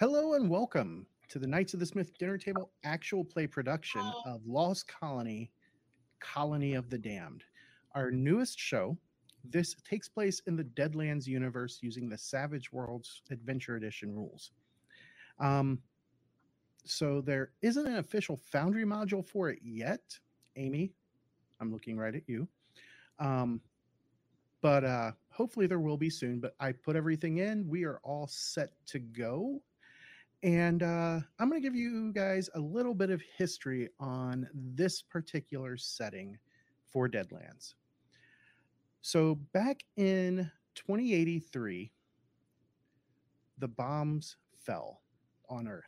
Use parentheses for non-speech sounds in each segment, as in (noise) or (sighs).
Hello and welcome to the Knights of the Smith Dinner Table actual play production of Lost Colony, Colony of the Damned. Our newest show. This takes place in the Deadlands universe using the Savage Worlds Adventure Edition rules. Um, so there isn't an official Foundry module for it yet. Amy, I'm looking right at you. Um, but uh, hopefully there will be soon. But I put everything in. We are all set to go. And uh, I'm going to give you guys a little bit of history on this particular setting for Deadlands. So, back in 2083, the bombs fell on Earth.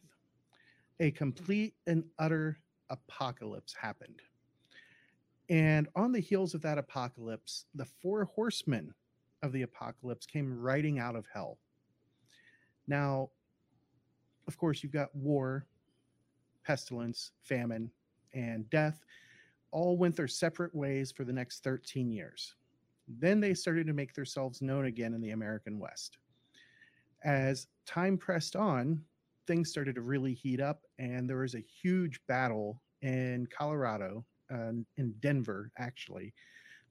A complete and utter apocalypse happened. And on the heels of that apocalypse, the four horsemen of the apocalypse came riding out of hell. Now, of course, you've got war, pestilence, famine, and death all went their separate ways for the next 13 years. Then they started to make themselves known again in the American West. As time pressed on, things started to really heat up, and there was a huge battle in Colorado, uh, in Denver, actually,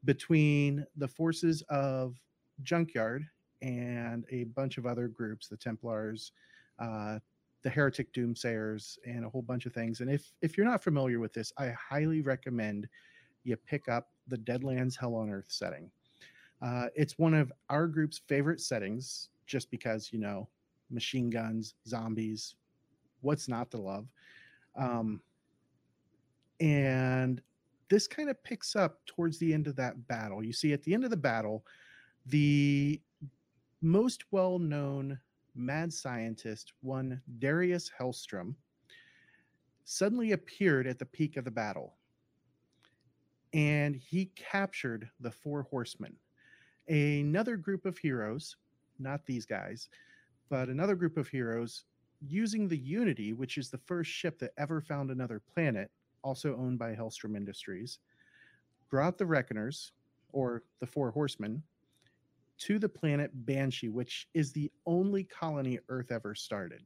between the forces of Junkyard and a bunch of other groups, the Templars, uh, the heretic doomsayers and a whole bunch of things and if if you're not familiar with this i highly recommend you pick up the deadlands hell on earth setting. Uh, it's one of our group's favorite settings just because you know machine guns zombies what's not to love? Um, and this kind of picks up towards the end of that battle. You see at the end of the battle the most well-known mad scientist, one Darius Hellstrom, suddenly appeared at the peak of the battle. And he captured the four horsemen. Another group of heroes, not these guys, but another group of heroes using the Unity, which is the first ship that ever found another planet, also owned by Hellstrom Industries, brought the Reckoners, or the Four Horsemen, to the planet Banshee, which is the only colony Earth ever started.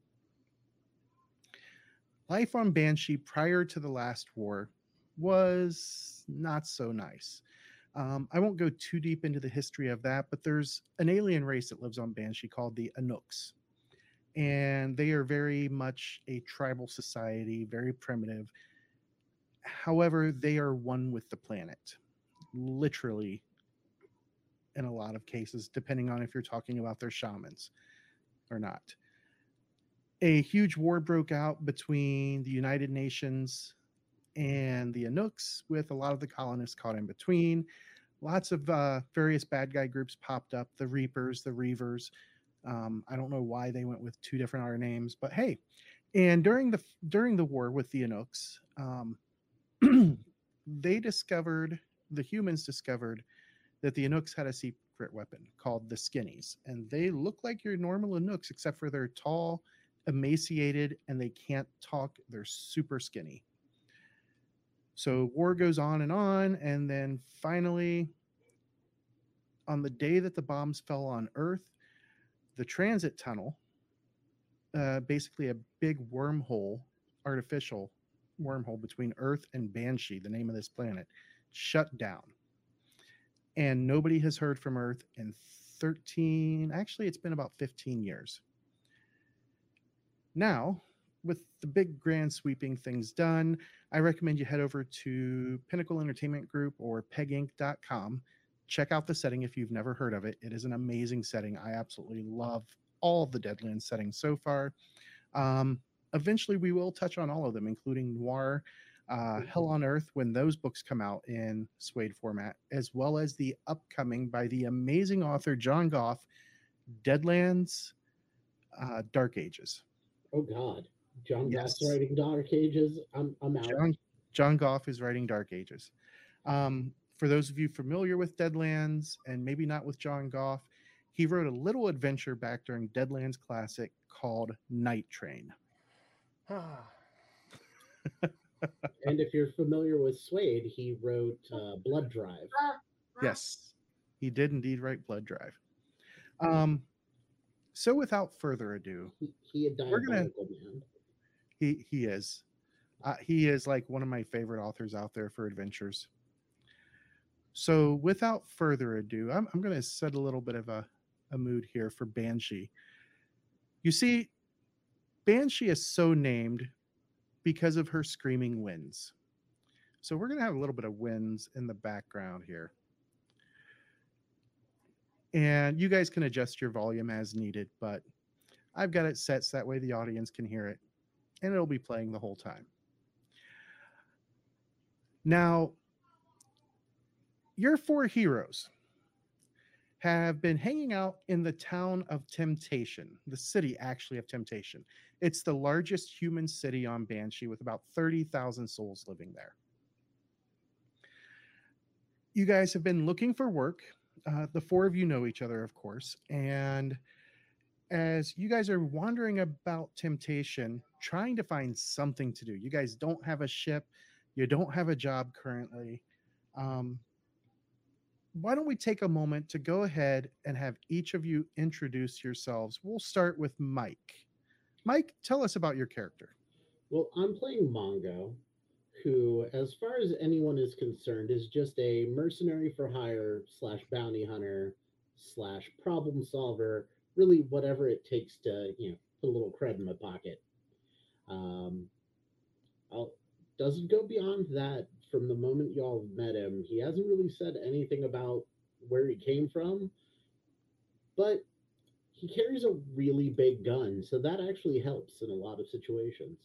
Life on Banshee prior to the last war was not so nice. Um, I won't go too deep into the history of that, but there's an alien race that lives on Banshee called the Anouks. And they are very much a tribal society, very primitive. However, they are one with the planet, literally in a lot of cases, depending on if you're talking about their shamans or not. A huge war broke out between the United Nations and the Anouks, with a lot of the colonists caught in between. Lots of uh, various bad guy groups popped up the Reapers, the Reavers. Um, I don't know why they went with two different R names, but hey. And during the during the war with the Anouks, um, (clears throat) they discovered the humans discovered that the Anouks had a secret weapon called the Skinnies, and they look like your normal Anouks, except for they're tall, emaciated, and they can't talk. They're super skinny. So war goes on and on, and then finally, on the day that the bombs fell on Earth, the transit tunnel, uh, basically a big wormhole, artificial wormhole between Earth and Banshee, the name of this planet, shut down and nobody has heard from Earth in 13, actually, it's been about 15 years. Now, with the big grand sweeping things done, I recommend you head over to Pinnacle Entertainment Group or peginc.com. Check out the setting if you've never heard of it. It is an amazing setting. I absolutely love all the Deadlands settings so far. Um, eventually, we will touch on all of them, including Noir uh, Hell on Earth when those books come out in SWADE format, as well as the upcoming by the amazing author John Goff, Deadlands uh, Dark Ages. Oh, God. John yes. Goff's writing Dark Ages. I'm, I'm out. John, John Goff is writing Dark Ages. Um, for those of you familiar with Deadlands and maybe not with John Goff, he wrote a little adventure back during Deadlands Classic called Night Train. (sighs) (laughs) and if you're familiar with SWADE, he wrote uh, Blood Drive. Yes, he did indeed write Blood Drive. Um, So, without further ado, He, he a gonna, man. He he is, uh, he is like one of my favorite authors out there for adventures. So, without further ado, I'm I'm going to set a little bit of a a mood here for Banshee. You see, Banshee is so named because of her screaming winds. So we're going to have a little bit of winds in the background here. And you guys can adjust your volume as needed, but I've got it set so that way the audience can hear it and it'll be playing the whole time. Now, your four heroes have been hanging out in the town of Temptation, the city actually of Temptation. It's the largest human city on Banshee with about 30,000 souls living there. You guys have been looking for work. Uh, the four of you know each other, of course. And as you guys are wandering about Temptation, trying to find something to do, you guys don't have a ship, you don't have a job currently. Um, why don't we take a moment to go ahead and have each of you introduce yourselves? We'll start with Mike. Mike, tell us about your character. Well, I'm playing Mongo, who, as far as anyone is concerned, is just a mercenary for hire slash bounty hunter slash problem solver. Really, whatever it takes to you know put a little cred in my pocket. Um, I'll, doesn't go beyond that. From the moment y'all met him, he hasn't really said anything about where he came from, but he carries a really big gun, so that actually helps in a lot of situations.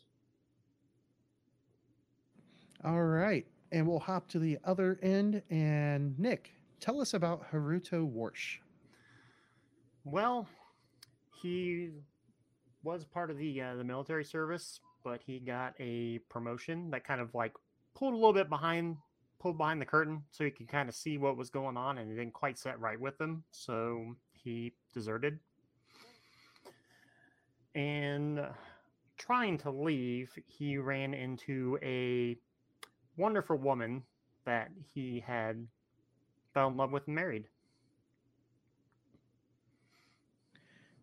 All right. And we'll hop to the other end. And Nick, tell us about Haruto Warsh. Well, he was part of the uh, the military service, but he got a promotion that kind of like pulled a little bit behind pulled behind the curtain so he could kind of see what was going on and it didn't quite set right with him so he deserted and uh, trying to leave he ran into a wonderful woman that he had fell in love with and married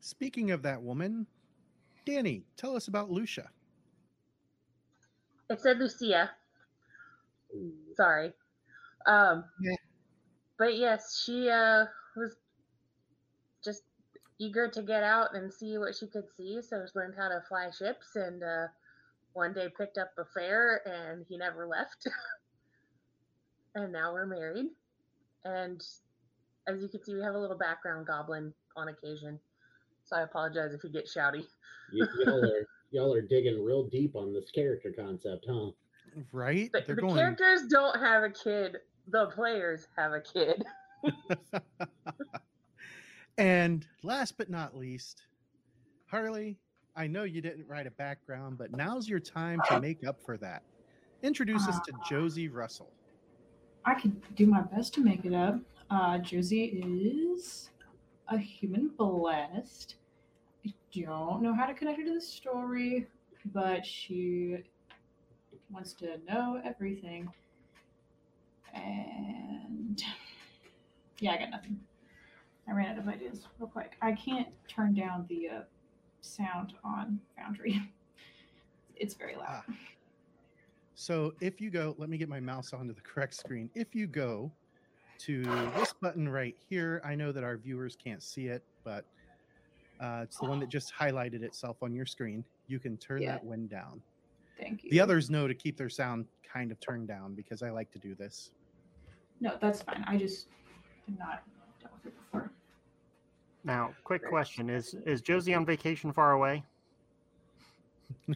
Speaking of that woman, Danny, tell us about Lucia. It said Lucia. Ooh. (laughs) Sorry. Um, Yeah. but yes, she uh, was just eager to get out and see what she could see. So she learned how to fly ships, and uh, one day picked up a fare, and he never left. (laughs) and now we're married. And as you can see, we have a little background goblin on occasion. So I apologize if he get shouty. Y- y'all (laughs) are y'all are digging real deep on this character concept, huh? Right? The, They're the going. characters don't have a kid. The players have a kid. (laughs) (laughs) and last but not least, Harley, I know you didn't write a background, but now's your time to make up for that. Introduce us to Josie Russell. I could do my best to make it up. Uh, Josie is a human blessed. I don't know how to connect her to the story, but she wants to know everything. And yeah, I got nothing. I ran out of ideas real quick. I can't turn down the uh, sound on Foundry. (laughs) It's very loud. Ah. So if you go, let me get my mouse onto the correct screen. If you go to this button right here, I know that our viewers can't see it, but uh, it's the one that just highlighted itself on your screen. You can turn Yeah. that wind down. Thank you. The others know to keep their sound kind of turned down because I like to do this. No, that's fine. I just did not dealt with it before. Now, quick Great. question: Is is Josie on vacation far away? (laughs)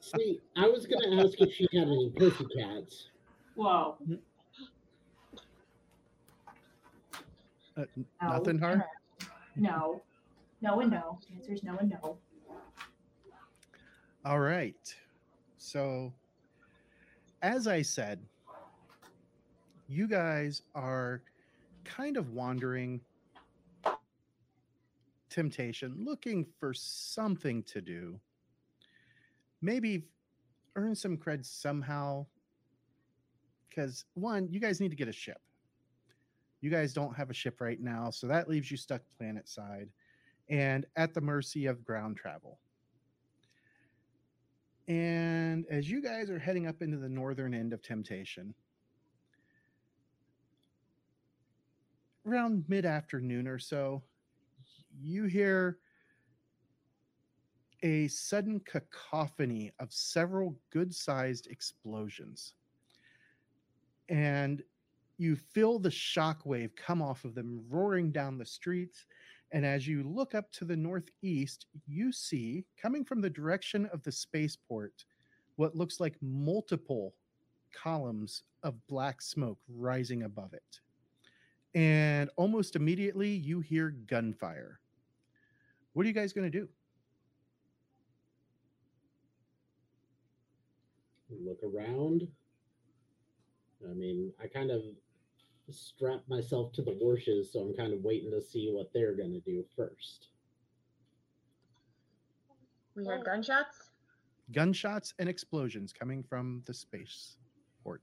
See, I was gonna ask if she had any pussycats. Whoa. Uh, No, nothing, Har? No. No and no. The answer is no and no. All right. So, as I said, you guys are kind of wandering temptation, looking for something to do. Maybe earn some cred somehow. Because, one, you guys need to get a ship. You guys don't have a ship right now, so that leaves you stuck planet side. and at the mercy of ground travel. And as you guys are heading up into the northern end of Temptation, around mid afternoon or so, you hear a sudden cacophony of several good sized explosions. And you feel the shockwave come off of them roaring down the streets. And as you look up to the northeast, you see coming from the direction of the spaceport what looks like multiple columns of black smoke rising above it. And almost immediately, you hear gunfire. What are you guys going to do? Look around. I mean, I kind of strapped myself to the Warshes, so I'm kind of waiting to see what they're going to do first. We heard oh. gunshots? Gunshots and explosions coming from the spaceport.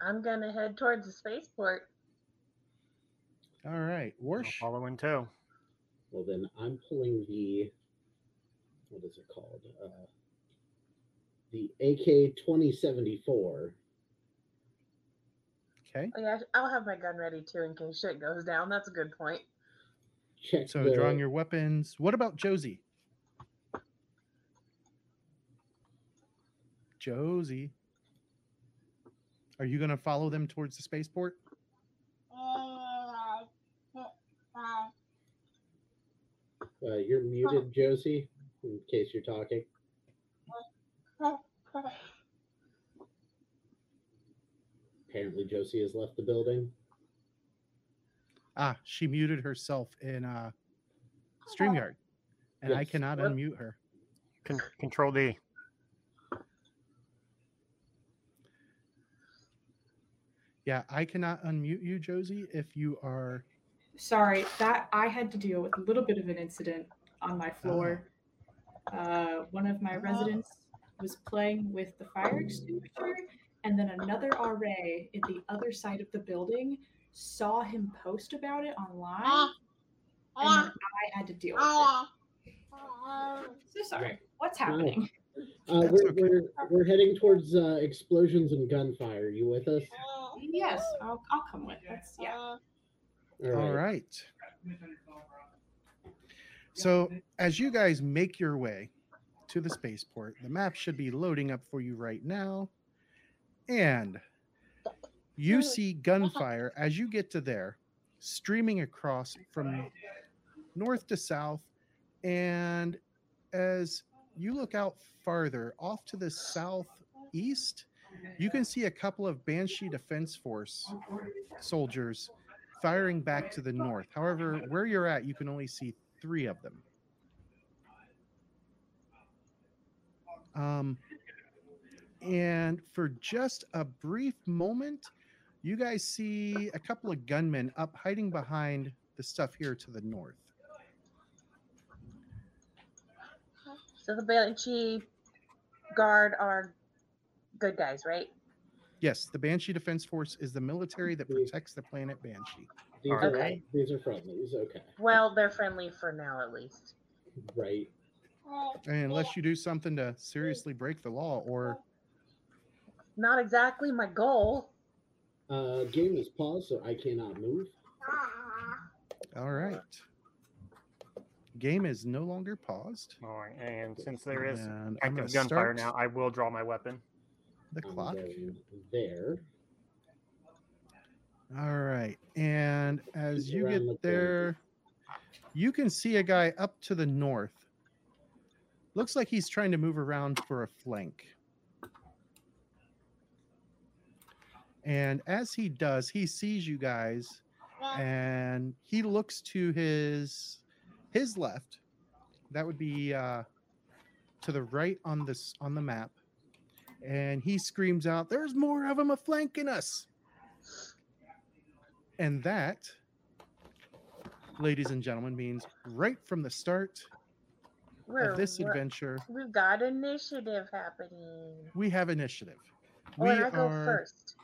I'm going to head towards the spaceport. All right. Warsh. I'll follow in tow. Well, then I'm pulling the, what is it called? Uh, the AK 2074 Okay. Okay, I'll have my gun ready too in case shit goes down. That's a good point. So drawing your weapons. What about Josie? Josie. Are you going to follow them towards the spaceport? Uh, you're muted, Josie, in case you're talking. (laughs) Apparently, Josie has left the building. Ah, she muted herself in uh, StreamYard, and I cannot What? unmute her. Con- control D. Yeah, I cannot unmute you, Josie, if you are. Sorry, that I had to deal with a little bit of an incident on my floor. Uh, one of my residents was playing with the fire extinguisher, and then another RA at the other side of the building saw him post about it online, and then I had to deal with it. So sorry. What's happening? Uh, we're, okay. we're we're heading towards uh, explosions and gunfire. You with us? Yes, I'll, I'll come with. That's yeah. All All right. So, as you guys make your way to the spaceport, the map should be loading up for you right now. And you see (laughs) gunfire as you get to there, streaming across from north to south. And as you look out farther off to the southeast, you can see a couple of Banshee Defense Force soldiers firing back to the north. However, where you're at, you can only see three of them. Um, and for just a brief moment, you guys see a couple of gunmen up hiding behind the stuff here to the north. So the Banshee guard are good guys, right? Yes, the Banshee Defense Force is the military that protects the planet Banshee. These are Okay. these are friendlies. Okay, Well, they're friendly for now, at least. right. Unless you do something to seriously break the law or Not exactly my goal. Uh, game is paused, so I cannot move. all right. Game is no longer paused. All right, and since there is And active gunfire now, I will draw my weapon. the clock. there. All right. And as you get there, you can see a guy up to the north. Looks like he's trying to move around for a flank. And as he does, he sees you guys and he looks to his his left. That would be uh, to the right on this on the map. And he screams out, "There's more of them a flanking us!" And that, ladies and gentlemen, means right from the start We're, of this adventure, We've got initiative happening. we have initiative. Oh, We I go are first.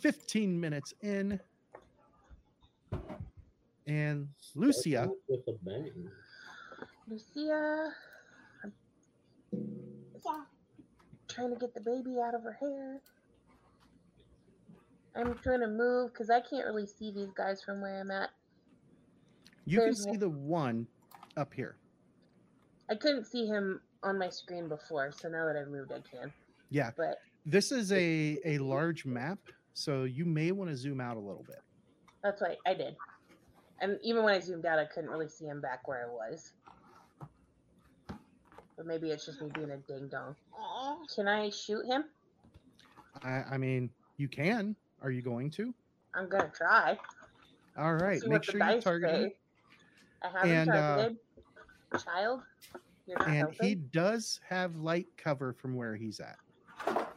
15 minutes in. And Lucia, with a bang. Lucia. I'm trying to get the baby out of her hair. I'm trying to move because I can't really see these guys from where I'm at. you can see one- the one up here. I couldn't see him on my screen before, so now that I've moved, I can. Yeah, But this is a a large map, so you may want to zoom out a little bit. that's what I did. And even when I zoomed out, I couldn't really see him back where I was. But maybe it's just me being a ding dong. Can I shoot him? I, I mean, you can. Are you going to? I'm gonna try. All right, make sure you target him. I haven't And, uh, targeted. Child, And helping. he does have light cover from where he's at.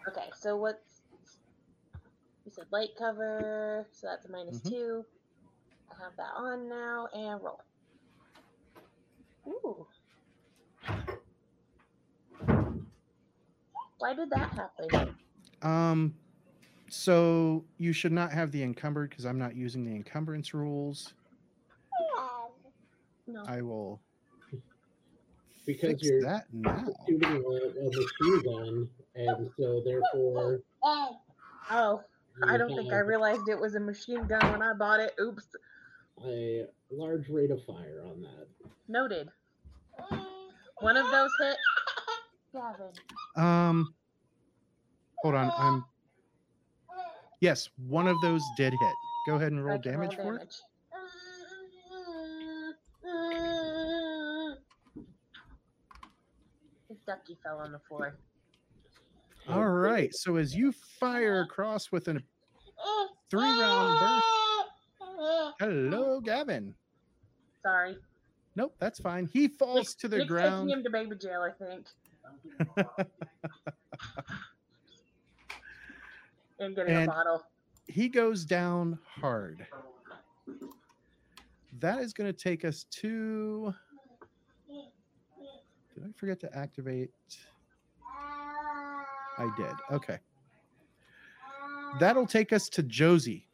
Okay, so what's you said light cover, so that's a minus Mhm. two. I have that on now and roll. Ooh. Why did that happen? Um, so you should not have the encumbered because I'm not using the encumbrance rules. No. I will Because fix you're that now. shooting a, a machine gun, and so therefore. Oh, I don't think I realized it was a machine gun when I bought it. Oops. a large rate of fire on that. Noted. One of those hit. Gavin. Um, hold on. I'm yes, one of those did hit. Go ahead and I roll can damage for it. damage. His ducky fell on the floor. All right. So as you fire (laughs) across with a three round burst, (laughs) hello, Gavin. Sorry. Nope, that's fine. He falls Nick- to the Nick's ground. taking him to baby jail, I think. (laughs) And getting And- a bottle. he goes down hard. That is going to take us to. Did I forget to activate? I did. Okay. That'll take us to Josie.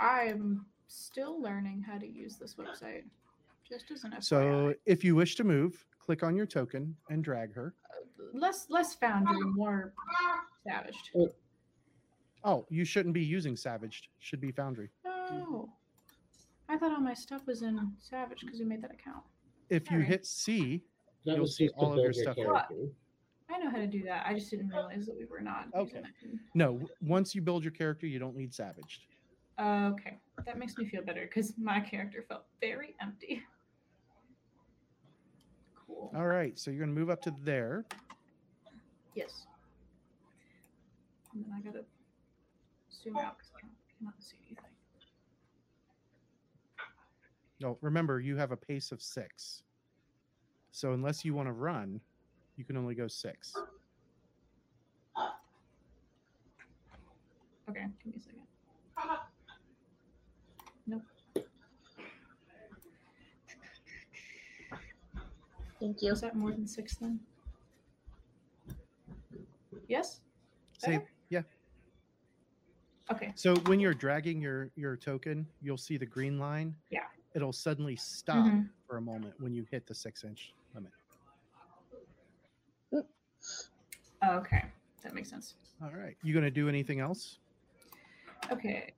I'm still learning how to use this website. Just as an FYI. So if you wish to move, click on your token and drag her. Uh, less less foundry, more savaged. Oh, you shouldn't be using Savaged. Should be Foundry. Oh, I thought all my stuff was in Savage because we made that account. If you hit C, That You'll see all of your stuff character. I know how to do that. I just didn't realize that we were not. Okay. no, once you build your character, you don't need Savaged. Okay, that makes me feel better because my character felt very empty. Cool. All right, so you're going to move up to there. Yes. And then I gotta zoom out because I cannot see anything. No, remember you have a pace of six. So unless you want to run, you can only go six. Okay, give me a second. Nope. Thank you. Is that more than six then? Yes. Say Better? yeah. Okay. So when you're dragging your your token, you'll see the green line. Yeah. It'll suddenly stop Mhm. for a moment when you hit the six inch Okay, that makes sense. All right. You gonna do anything else? Okay.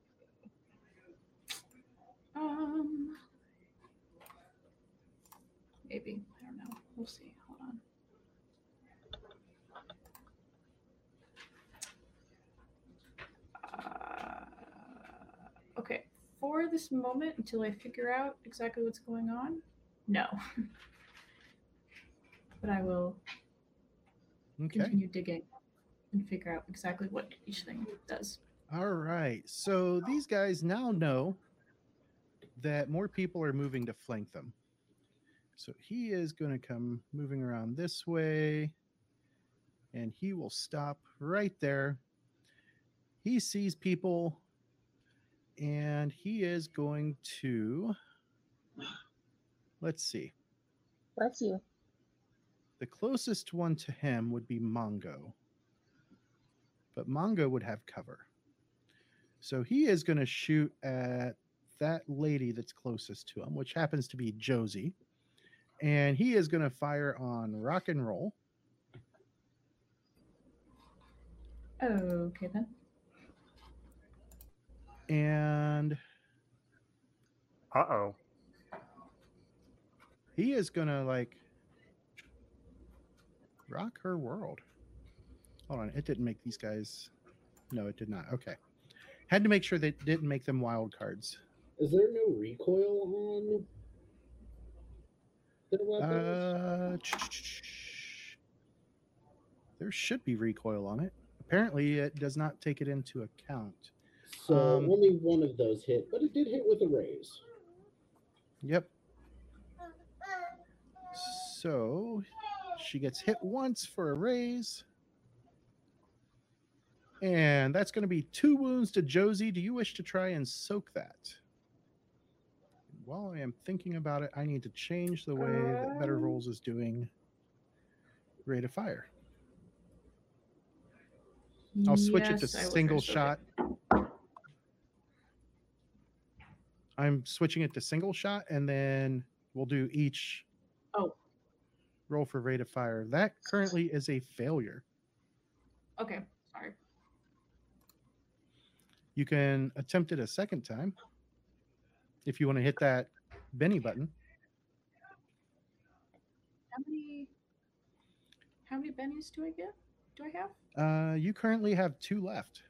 Um. Maybe I don't know. We'll see. Hold on. Uh, okay. For this moment, until I figure out exactly what's going on, no. (laughs) but I will Okay. continue digging and figure out exactly what each thing does. All right. So these guys now know that more people are moving to flank them. So he is going to come moving around this way and he will stop right there. He sees people and he is going to let's see. Bless you. The closest one to him would be Mongo. But Mongo would have cover. So he is going to shoot at that lady that's closest to him, which happens to be Josie. And he is going to fire on rock and roll. Okay then. And Uh oh. he is going to like rock her world. Hold on. It didn't make these guys. No, it did not. Okay. Had to make sure they didn't make them wild cards. Is there no recoil on their weapons? Uh, there should be recoil on it. Apparently, it does not take it into account. so um, only one of those hit, but it did hit with a raise. Yep. So she gets hit once for a raise. And that's going to be two wounds to Josie. Do you wish to try and soak that? While I am thinking about it, I need to change the way that Better Um. Rolls is doing rate of fire. I'll switch it to I single soak it. shot. I'm switching it to single shot, and then we'll do each. Oh. Roll for rate of fire. That currently is a failure. Okay, sorry. You can attempt it a second time if you want to hit that Benny button. How many? How many bennies do I get? Do I have? Uh, you currently have two left.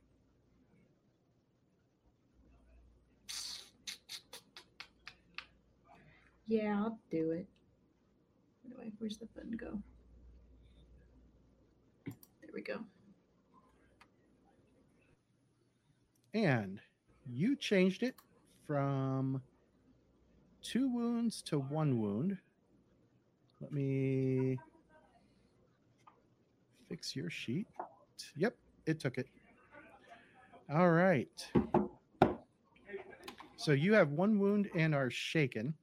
Yeah, I'll do it. Do I? Where's the button go? There we go. And you changed it from two wounds to one wound. Let me fix your sheet. Yep, it took it. All right. So you have one wound and are shaken.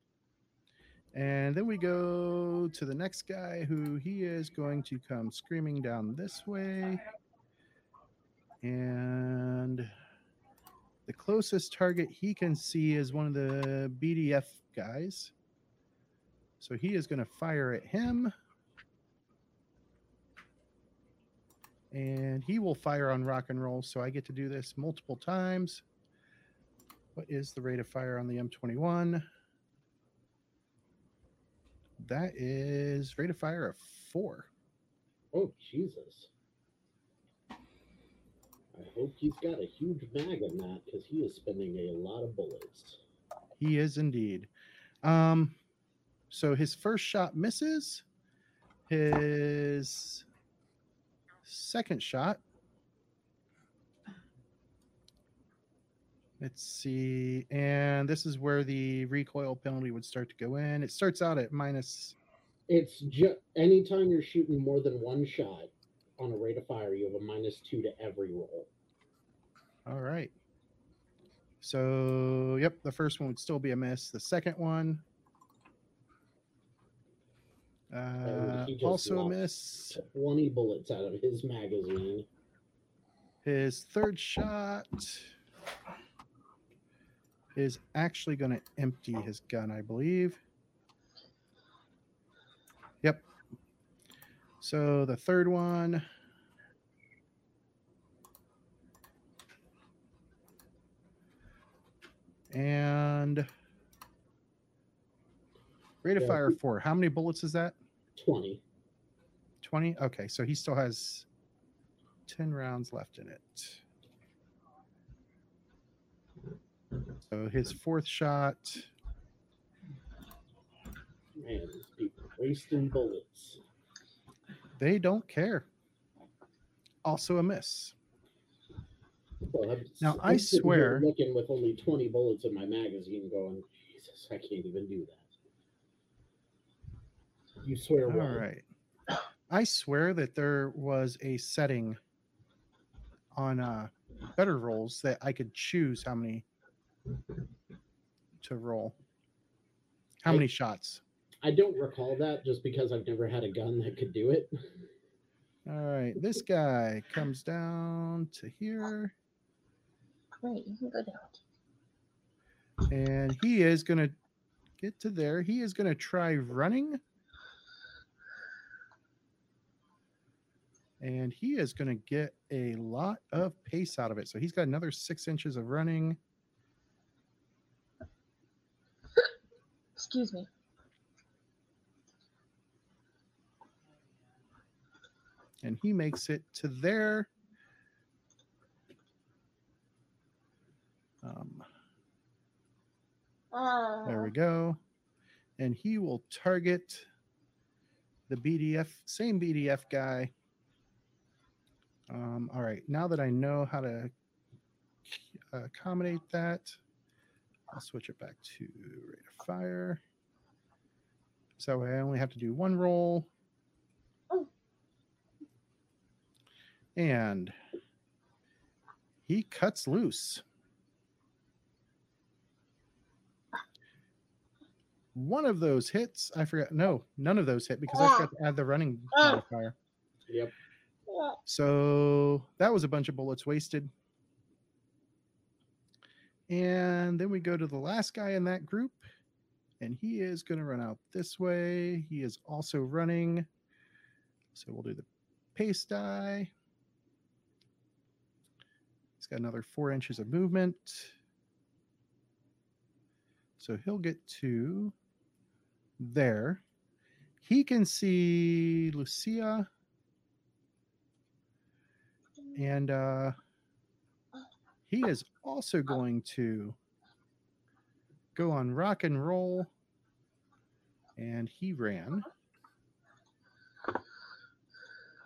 And then we go to the next guy who he is going to come screaming down this way. And the closest target he can see is one of the BDF guys. So he is going to fire at him. And he will fire on rock and roll. So I get to do this multiple times. What is the rate of fire on the M21? That is rate of fire of four. Oh Jesus! I hope he's got a huge mag on that because he is spending a lot of bullets. He is indeed. Um, so his first shot misses. His second shot. Let's see. And this is where the recoil penalty would start to go in. It starts out at minus. It's just anytime you're shooting more than one shot on a rate of fire, you have a minus two to every roll. All right. So, yep, the first one would still be a miss. The second one, uh, also miss. Twenty bullets out of his magazine. His third shot is actually going to empty his gun, I believe. Yep. So the third one. And rate of Yeah, fire four. How many bullets is that? Twenty. 20 okay so he still has 10 rounds left in it so his fourth shot Man, these people wasting bullets. they don't care also a miss Well, Now, I swear- looking with only twenty bullets in my magazine, going, Jesus, I can't even do that. You swear all what? right i swear that there was a setting on uh better rolls that i could choose how many to roll how I- many shots I don't recall that just because I've never had a gun that could do it. All right, this guy comes down to here. Right, you can go down. and he is going to get to there. He is going to try running. And he is going to get a lot of pace out of it. So he's got another six inches of running. Excuse me. And he makes it to there. Um, There we go. And he will target the BDF, same BDF guy. Um, all right, now that I know how to accommodate that, I'll switch it back to rate of fire. So I only have to do one roll. Oh. And he cuts loose. One of those hits, I forgot. No, none of those hit because I forgot to add the running Ah. modifier. Yep. So that was a bunch of bullets wasted. And then we go to the last guy in that group, and he is going to run out this way. He is also running. So we'll do the pace die. He's got another four inches of movement. So he'll get to there. He can see Lucia and uh, he is also uh, going to go on rock and roll. And he ran.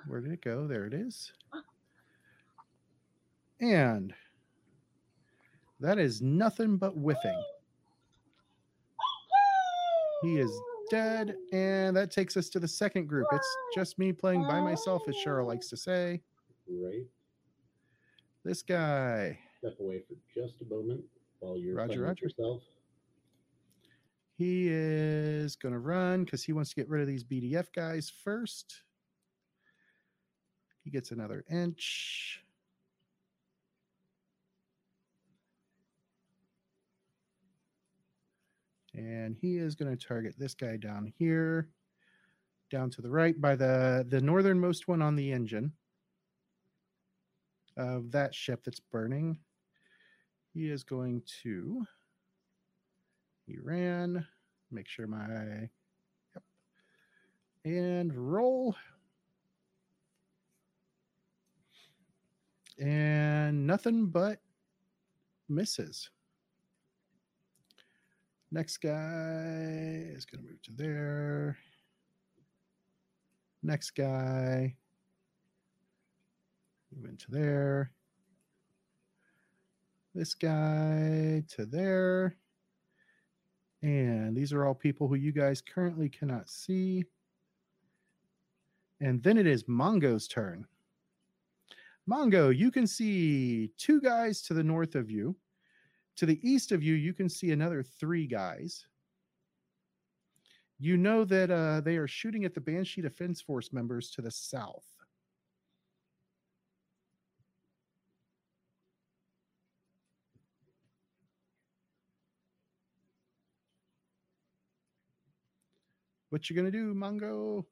Where did it go? There it is. And that is nothing but whiffing. He is dead and that takes us to the second group. It's just me playing by myself as cheryl likes to say. Right. this guy Step away for just a moment while you're Roger, roger. yourself. He is going to run because he wants to get rid of these BDF guys first. He gets another inch. And he is going to target this guy down here, down to the right by the, the northernmost one on the engine of that ship that's burning. He is going to he ran. Make sure my yep. And roll. And nothing but misses. Next guy is going to move to there. Next guy. Move into there. This guy to there. And these are all people who you guys currently cannot see. And then it is Mongo's turn. Mongo, you can see two guys to the north of you. To the east of you, you can see another three guys. You know that uh, they are shooting at the Banshee Defense Force members to the south. What you gonna do, Mongo?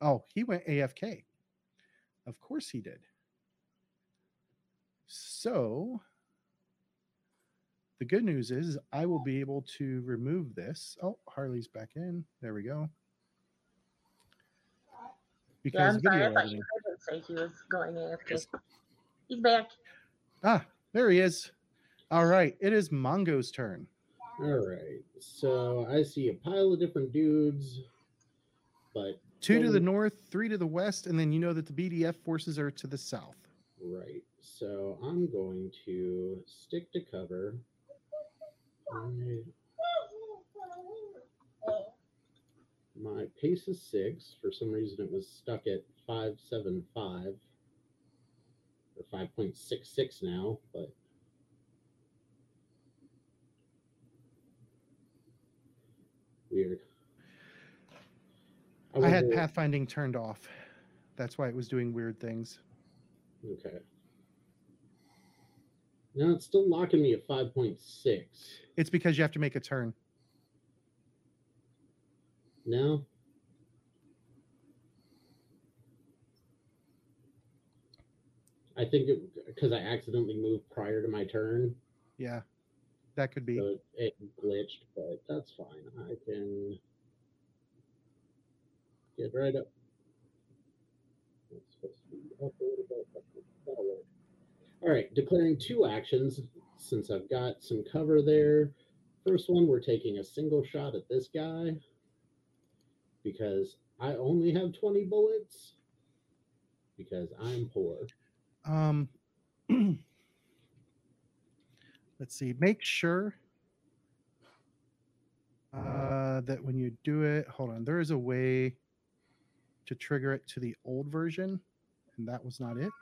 Oh, he went AFK. Of course he did. So the good news is I will be able to remove this. Oh, Harley's back in. There we go. Yeah, Because I'm sorry. I thought you him say he was going AFK. Yes. He's back. Ah, there he is. All right, it is Mongo's turn. All right. So I see a pile of different dudes, but Two to the north, three to the west, and then you know that the BDF forces are to the south. right. So I'm going to stick to cover. My, my pace is six. For some reason, it was stuck at five seven five or five point six six now, but weird. I had wonder- pathfinding turned off. That's why it was doing weird things. Okay. Now it's still locking me at 5.6. It's because you have to make a turn. No? I think it because I accidentally moved prior to my turn, Yeah, that could be. so it, it glitched, but that's fine. I can get right up. It's supposed to be up a little bit, but that'll work. All right, declaring two actions since I've got some cover there. First one, we're taking a single shot at this guy because I only have 20 bullets because I'm poor. Um, (clears throat) let's see. Make sure uh, that when you do it, hold on. There is a way to trigger it to the old version, and that was not it.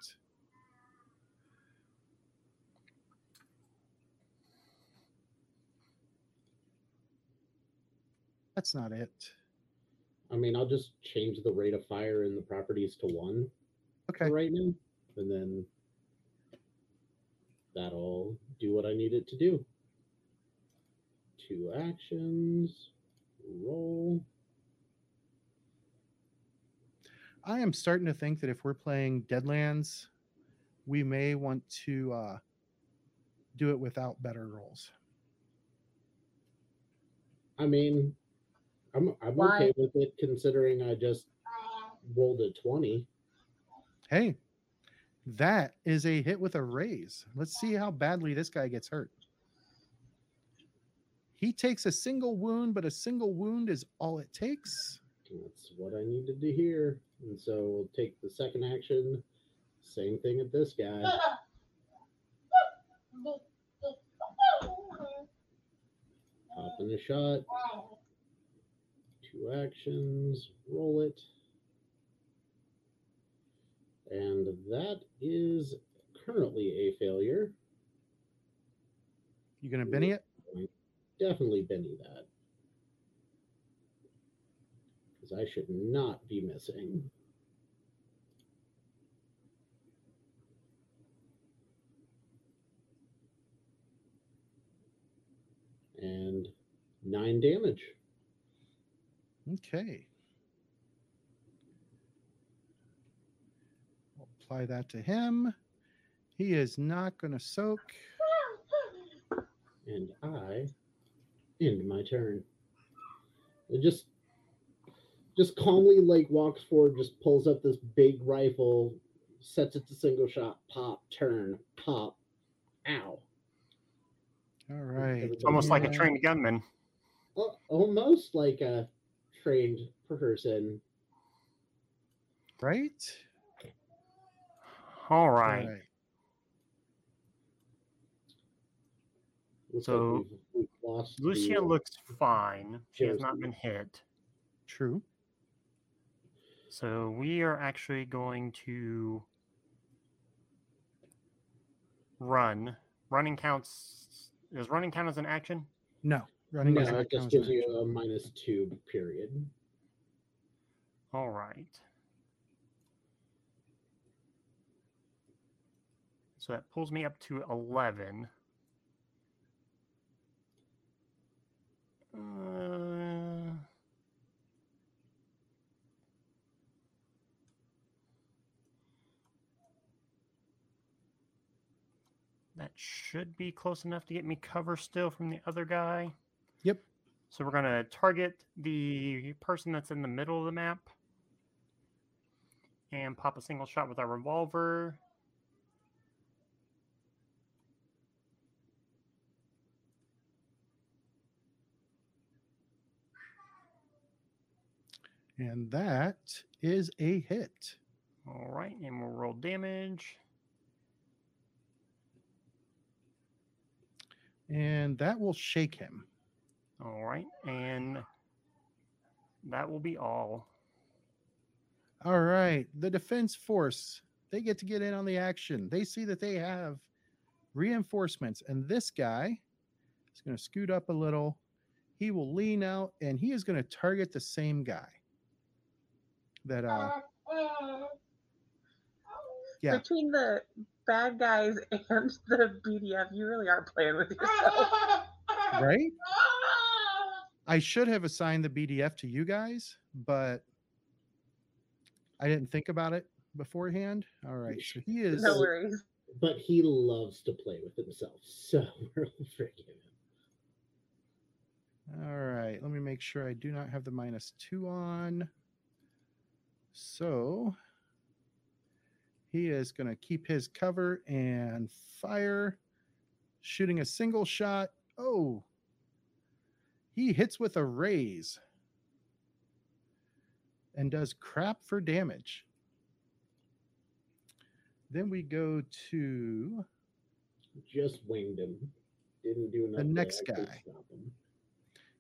That's not it. I mean, I'll just change the rate of fire in the properties to one Okay. right now, and then that'll do what I need it to do. Two actions, roll. I am starting to think that if we're playing Deadlands, we may want to uh, do it without better rolls. I mean, I'm I'm Why? okay with it considering I just rolled a twenty. Hey, that is a hit with a raise. Let's see how badly this guy gets hurt. He takes a single wound, but a single wound is all it takes. That's what I needed to hear. And so we'll take the second action. Same thing at this guy. Pop in a shot. Two actions. Roll it. And that is currently a failure. You gonna Benny it? Definitely Benny that. Because I should not be missing. And nine damage. Okay. Apply that to him. He is not gonna soak. And I end my turn. It just just calmly like walks forward, just pulls up this big rifle, sets it to single shot, pop, turn, pop, ow. All right. It's almost like a trained gunman. Al- Almost like a trained person. Right? All All right. right. Looks So, like we've, we've lost. the, Lucia looks fine. She has not been hit. True. So we are actually going to run. Running counts. Does running count as an action? No. Running No, is not it just gives you a minus two period. All right. So that pulls me up to 11. Uh, that should be close enough to get me cover still from the other guy. Yep. So we're going to target the person that's in the middle of the map and pop a single shot with our revolver. And that is a hit. All right, and we'll roll damage. And that will shake him. All right, and that will be all. All right. The defense force, they get to get in on the action. They see that they have reinforcements. And this guy is going to scoot up a little. He will lean out and he is going to target the same guy. That uh (laughs) yeah. Between the bad guys and (laughs) the BDF. You really are playing with yourself. (laughs) Right? I should have assigned the BDF to you guys, but I didn't think about it beforehand. All right. So he is No worries. But he loves to play with himself, so we'll forgive him. All right, let me make sure I do not have the minus two on. So he is going to keep his cover and fire, shooting a single shot. Oh, he hits with a raise and does crap for damage. Then we go to Just winged him. Didn't do enough. to next guy.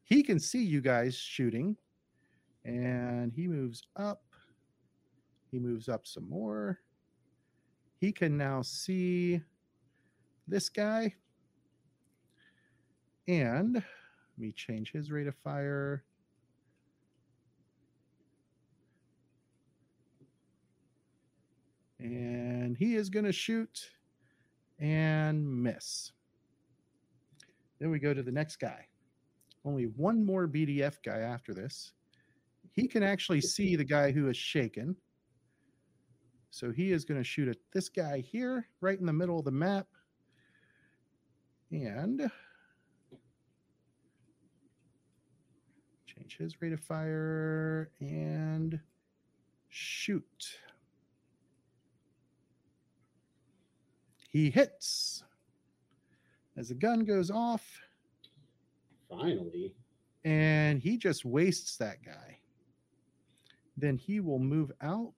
He can see you guys shooting and he moves up he moves up some more. He can now see this guy. And let me change his rate of fire. And he is going to shoot and miss. Then we go to the next guy. Only one more BDF guy after this. He can actually see the guy who is shaken. So he is going to shoot at this guy here, right in the middle of the map. And change his rate of fire and shoot. He hits. As the gun goes off, Finally, and he just wastes that guy. Then he will move out.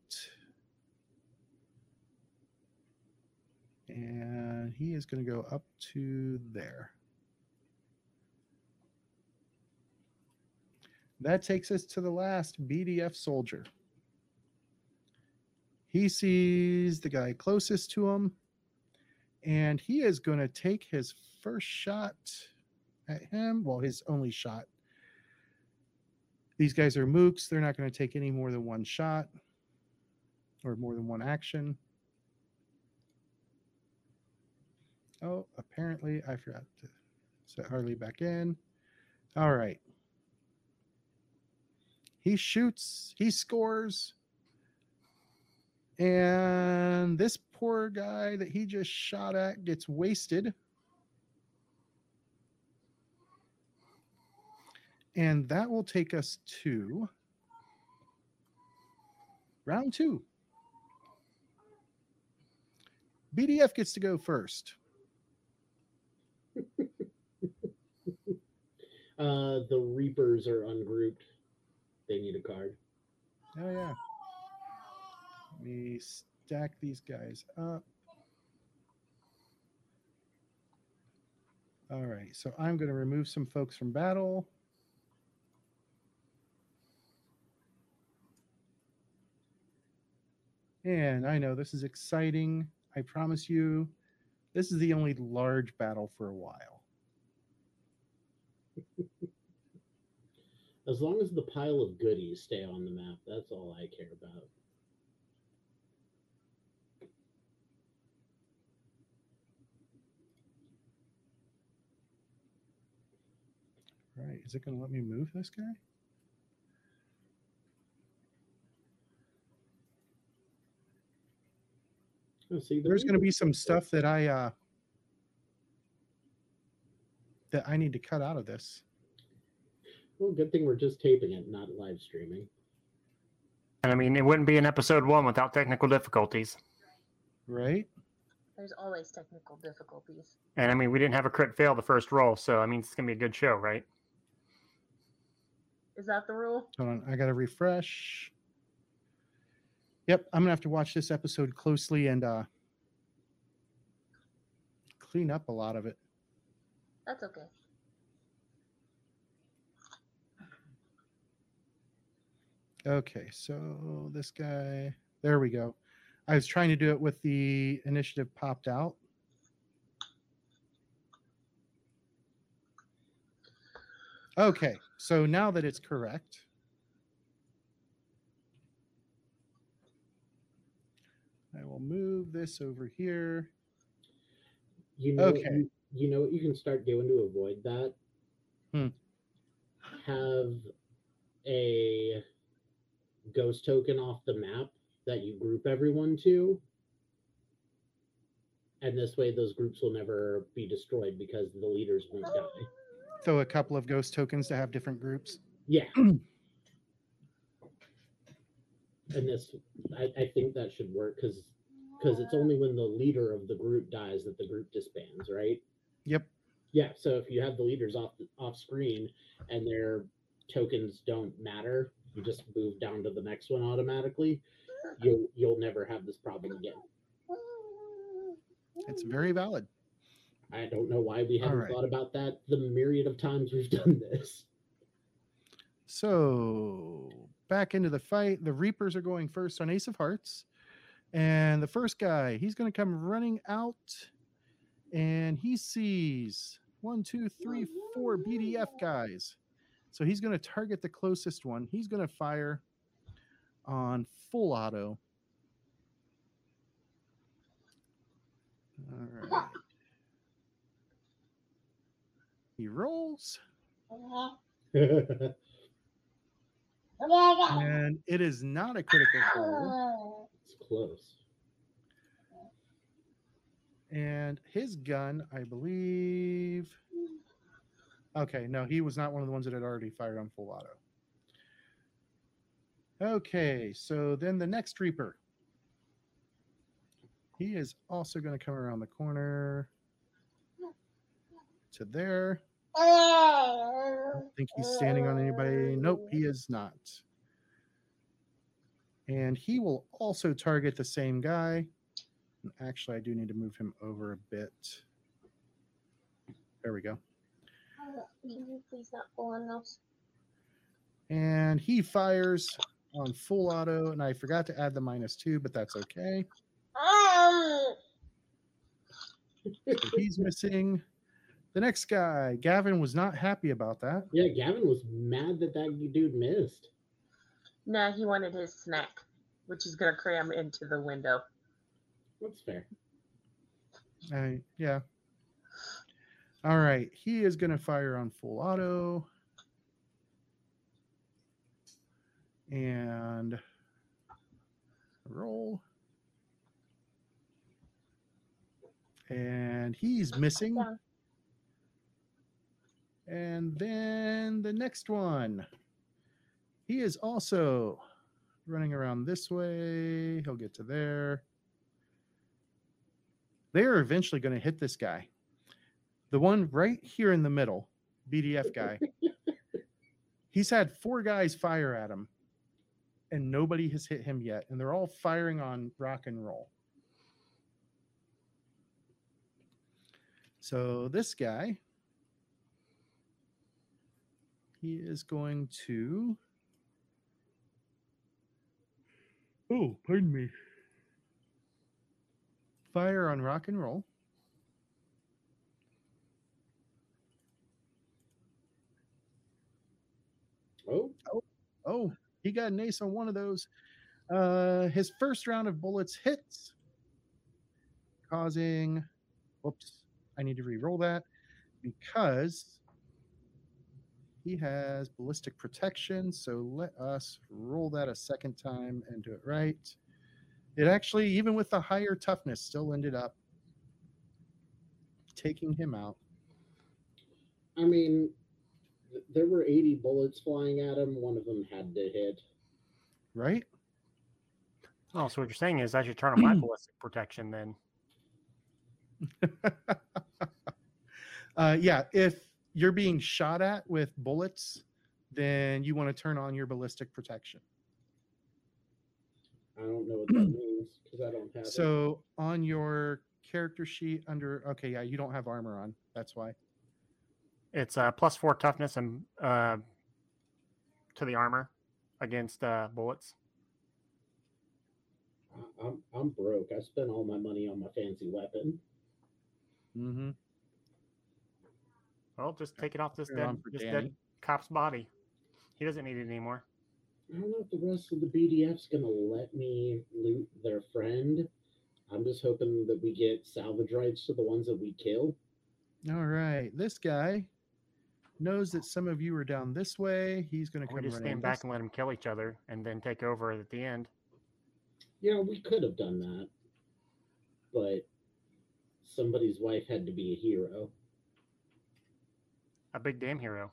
And he is going to go up to there. That takes us to the last BDF soldier. He sees the guy closest to him, and he is going to take his first shot at him. Well, his only shot. These guys are mooks. They're not going to take any more than one shot or more than one action. Oh, apparently I forgot to set Harley back in. All right. He shoots, he scores. And this poor guy that he just shot at gets wasted. And that will take us to round two. BDF gets to go first. (laughs) uh, the Reapers are ungrouped. They need a card. Oh, yeah. Let me stack these guys up. All right. So I'm going to remove some folks from battle. And I know this is exciting. I promise you, this is the only large battle for a while. As long as the pile of goodies stay on the map, that's all I care about. Right. Is it going to let me move this guy? See, There's going to be some stuff that I uh that I need to cut out of this. Well, good thing we're just taping it, not live streaming. And I mean, it wouldn't be an episode one without technical difficulties. Right? There's always technical difficulties. And I mean, we didn't have a crit fail the first roll, so I mean, it's gonna be a good show, right? Is that the rule? Hold on. I got to refresh. Yep. I'm going to have to watch this episode closely and uh clean up a lot of it. That's okay. Okay. So this guy, there we go. I was trying to do it with the initiative popped out. Okay. So now that it's correct, I will move this over here. You know, Okay. you, you know what you can start doing to avoid that. Hmm. Have a ghost token off the map that you group everyone to, and this way those groups will never be destroyed because the leaders won't die. Throw a couple of ghost tokens to have different groups. Yeah. (clears throat) and this, I, I think that should work because because it's only when the leader of the group dies that the group disbands, right? Yep. Yeah. So if you have the leaders off off screen and their tokens don't matter, you just move down to the next one automatically. You'll you'll never have this problem again. It's very valid. I don't know why we haven't Alright. thought about that the myriad of times we've done this. So back into the fight. The Reapers are going first on Ace of Hearts. And the first guy, he's going to come running out and he sees one, two, three, four BDF guys. So he's going to target the closest one. He's going to fire on full auto. All right. He rolls. Uh-huh. (laughs) And it is not a critical roll. Oh. it's close. And his gun, I believe. Okay, no, he was not one of the ones that had already fired on full auto. Okay, so then the next Reaper. He is also going to come around the corner to there. I don't think he's standing on anybody. Nope, he is not. And he will also target the same guy. And Actually, I do need to move him over a bit. There we go. Can you please not on those? And he fires on full auto. And I forgot to add the minus two, but that's okay. Um. So he's missing. The next guy, Gavin, was not happy about that. Yeah, Gavin was mad that that dude missed. No, he wanted his snack, which is gonna cram into the window. That's fair. Uh, yeah. All right. He is going to fire on full auto. And roll. And he's missing. And then the next one. He is also running around this way. He'll get to there. They are eventually going to hit this guy. The one right here in the middle, BDF guy. (laughs) He's had four guys fire at him, and nobody has hit him yet. And they're all firing on rock and roll. So this guy, he is going to. Oh, pardon me. Fire on rock and roll. Oh, Oh, oh he got an ace on one of those. Uh, his first round of bullets hits, causing. Whoops, I need to re-roll that because he has ballistic protection. So let us roll that a second time and do it right. It actually, even with the higher toughness, still ended up taking him out. I mean, there were 80 bullets flying at him. One of them had to hit. Right? Oh, so what you're saying is I should turn on my (clears throat) ballistic protection then. (laughs) uh, yeah, if you're being shot at with bullets, then you want to turn on your ballistic protection. I don't know what that means because I don't have it. So on your character sheet under okay, yeah, you don't have armor on. That's why. It's uh, plus four toughness and uh, to the armor against uh, bullets. I- I'm, I'm broke. I spent all my money on my fancy weapon. Mm-hmm. Well, just take it off this dead, this dead cop's body. He doesn't need it anymore. I don't know if the rest of the BDF's gonna let me loot their friend I'm just hoping that we get salvage rights to the ones that we kill. All right. This guy knows that some of you are down this way. He's going to come. We come just running stand back this- and let them kill each other, and then take over at the end. Yeah, we could have done that, but somebody's wife had to be a hero. A big damn hero.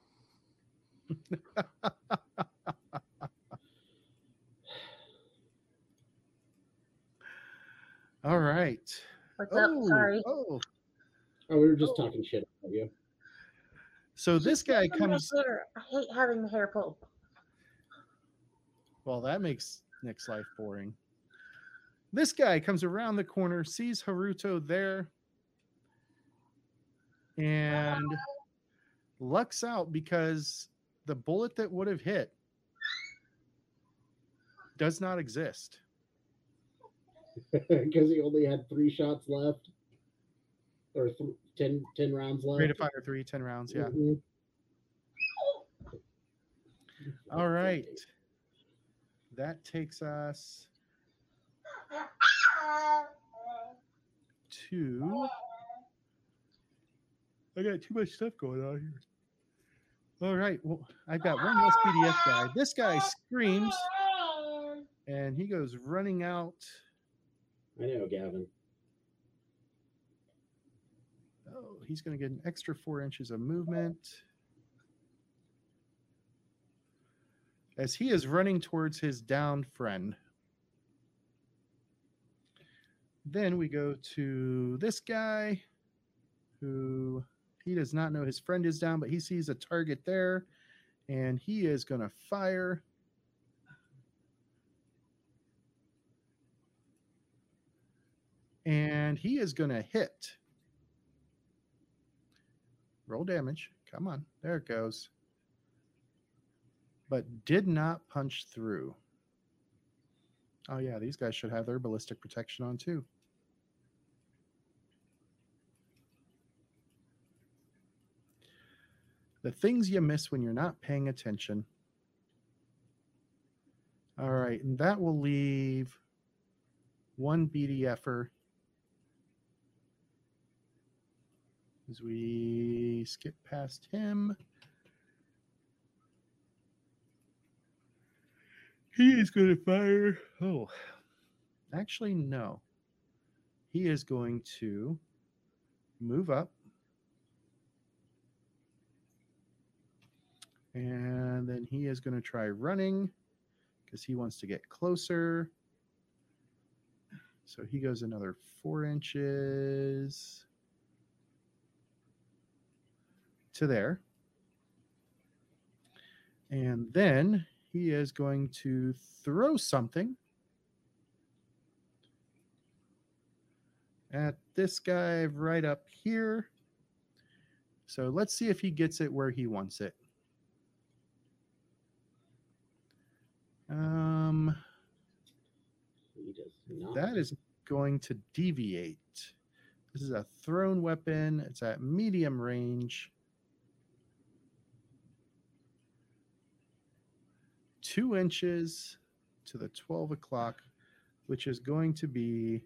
(laughs) All right. What's up? Oh, Sorry. oh. Oh, we were just Oh. talking shit about you. So this guy comes. hair. I hate having the hair pulled. Well, that makes Nick's life boring. This guy comes around the corner, sees Haruto there, and lucks out because the bullet that would have hit does not exist. (laughs) Because he only had three shots left. Or th- 10, 10 rounds left. Three to fire three, 10 rounds. Yeah. Mhm. All right. That takes us to. I got too much stuff going on here. All right. Well, I've got one less BDF guy. This guy screams and he goes running out. I know, Gavin. Oh, he's going to get an extra four inches of movement. As he is running towards his downed friend. Then we go to this guy who he does not know his friend is down, but he sees a target there and he is going to fire. And he is going to hit. Roll damage. Come on. There it goes. But did not punch through. Oh, yeah. These guys should have their ballistic protection on too. The things you miss when you're not paying attention. All right. And that will leave one BDFer as we skip past him. He is going to fire. Oh, actually, no. He is going to move up. And then he is going to try running because he wants to get closer. So he goes another four inches. to there. And then he is going to throw something at this guy right up here. So let's see if he gets it where he wants it. Um, He does not. that is going to deviate. This is a thrown weapon. It's at medium range. Two inches to the 12 o'clock, which is going to be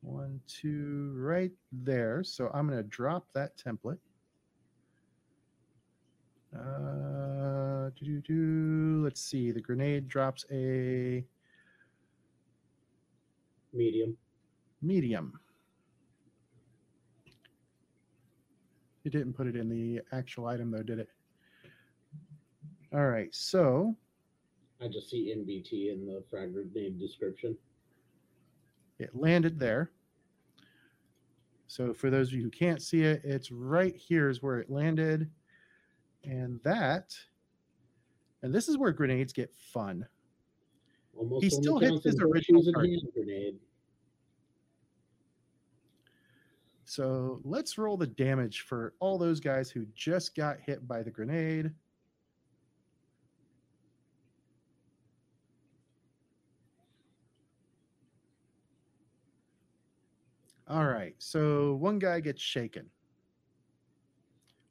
one, two, right there. So I'm going to drop that template. Uh. Let's see. The grenade drops a medium. medium. It didn't put it in the actual item though, did it? All right, so I just see MBT in the frag grenade description. it landed there. So for those of you who can't see it, it's right here is where it landed. And that, and this is where grenades get fun. Almost He still hits his original and target. hand grenade. So let's roll the damage for all those guys who just got hit by the grenade. All right. So one guy gets shaken.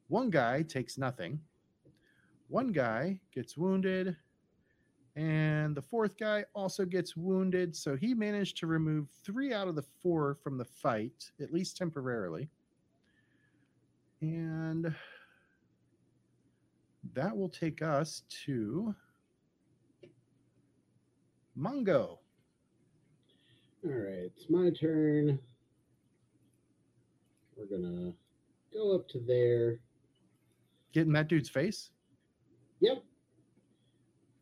One guy takes nothing. One guy gets wounded. And the fourth guy also gets wounded. So he managed to remove three out of the four from the fight, at least temporarily. And that will take us to Mongo. All right, it's my turn. We're gonna go up to there. Get in that dude's face. Yep.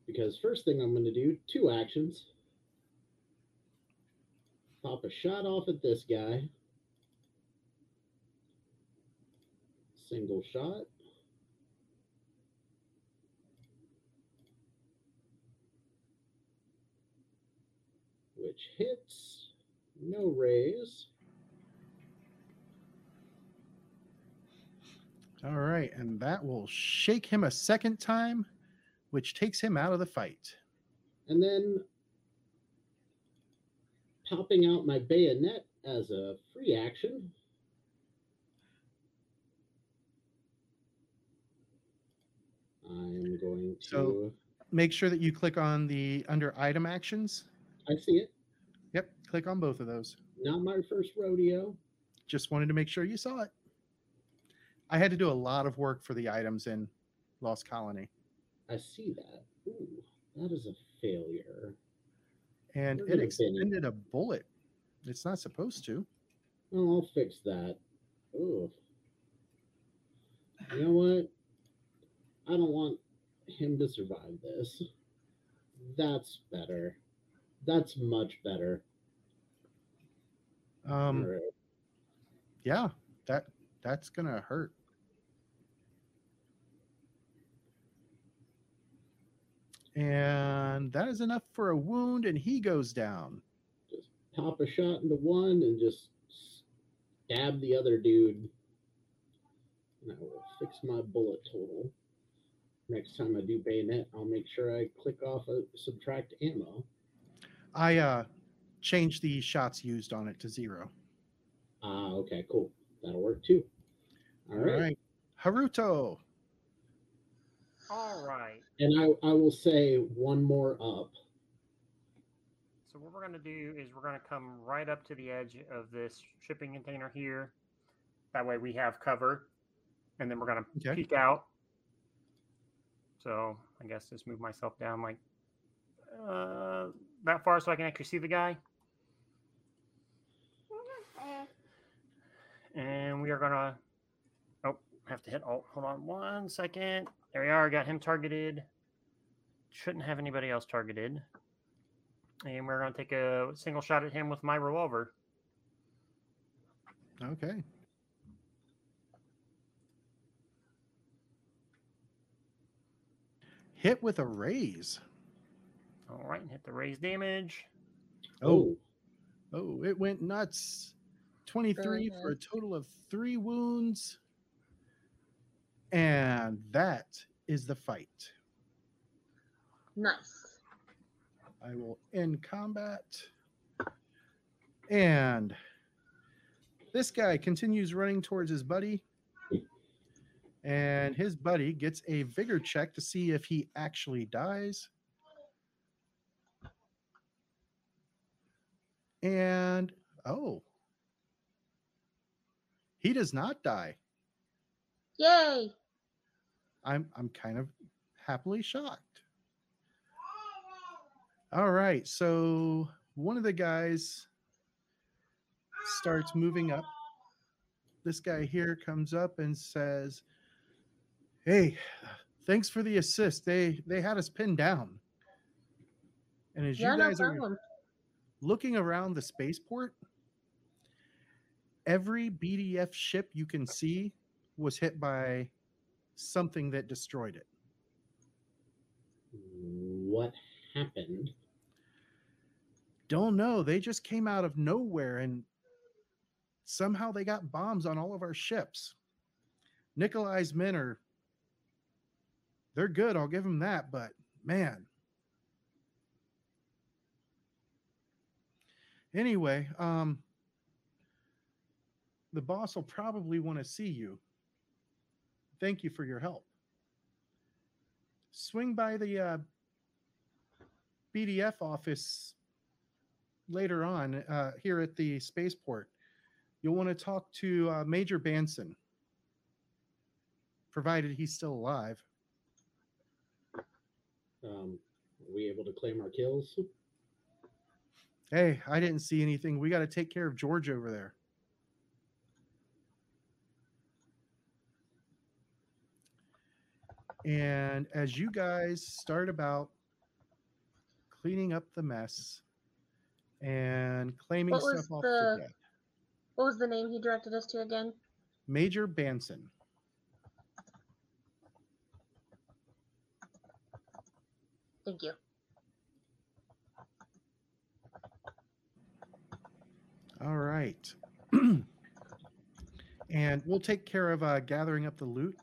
Because first thing I'm gonna do, two actions. Pop a shot off at this guy. Single shot. Which hits. No raise. All right. And that will shake him a second time, which takes him out of the fight. And then popping out my bayonet as a free action. I'm going to. So- Make sure that you click on the under item actions. I see it. Yep. Click on both of those. Not my first rodeo. Just wanted to make sure you saw it. I had to do a lot of work for the items in Lost Colony, I see that. Ooh, that is a failure. and Where it did it finish? extended a bullet. It's not supposed to. Oh, I'll fix that. Ooh. You know what? I don't want him to survive this. That's better. That's much better. Um, right. yeah, that that's gonna hurt. And that is enough for a wound, and he goes down. Just pop a shot into one and just stab the other dude. And I will fix my bullet total. Next time I do bayonet, I'll make sure I click off a subtract ammo. I uh changed the shots used on it to zero. Ah, okay, cool. That'll work too. All right. Haruto. All right. And I, I will say one more up. So what we're going to do is we're going to come right up to the edge of this shipping container here. That way we have cover, and then we're going to Okay. peek out. So I guess just move myself down like uh, that far so I can actually see the guy. And we are gonna. Oh, have to hit alt. Hold on one second. There we are. Got him targeted. Shouldn't have anybody else targeted. And we're gonna take a single shot at him with my revolver. Okay. Hit with a raise. All right, and hit the raise damage. Oh, oh, oh it went nuts. 23 for a total of three wounds. And that is the fight. Nice. I will end combat. And this guy continues running towards his buddy. And his buddy gets a vigor check to see if he actually dies. And oh, he does not die. Yay. I'm I'm kind of happily shocked. All right, so one of the guys starts moving up. This guy here comes up and says, "Hey, thanks for the assist. They they had us pinned down." And as Yeah, you no guys are looking around the spaceport, every BDF ship you can see was hit by something that destroyed it. What happened? Don't know. They just came out of nowhere and somehow they got bombs on all of our ships. Nikolai's men are they're good, I'll give them that, but man. Anyway, um the boss will probably want to see you. Thank you for your help. Swing by the uh, BDF office later on uh, here at the spaceport, you'll want to talk to uh, Major Banson, provided he's still alive. Um, are we able to claim our kills? Hey, I didn't see anything. We got to take care of George over there. And as you guys start about cleaning up the mess and claiming What stuff off the- deck, What was the name he directed us to again? Major Banson. Thank you. All right. (clears throat) and we'll take care of uh, gathering up the loot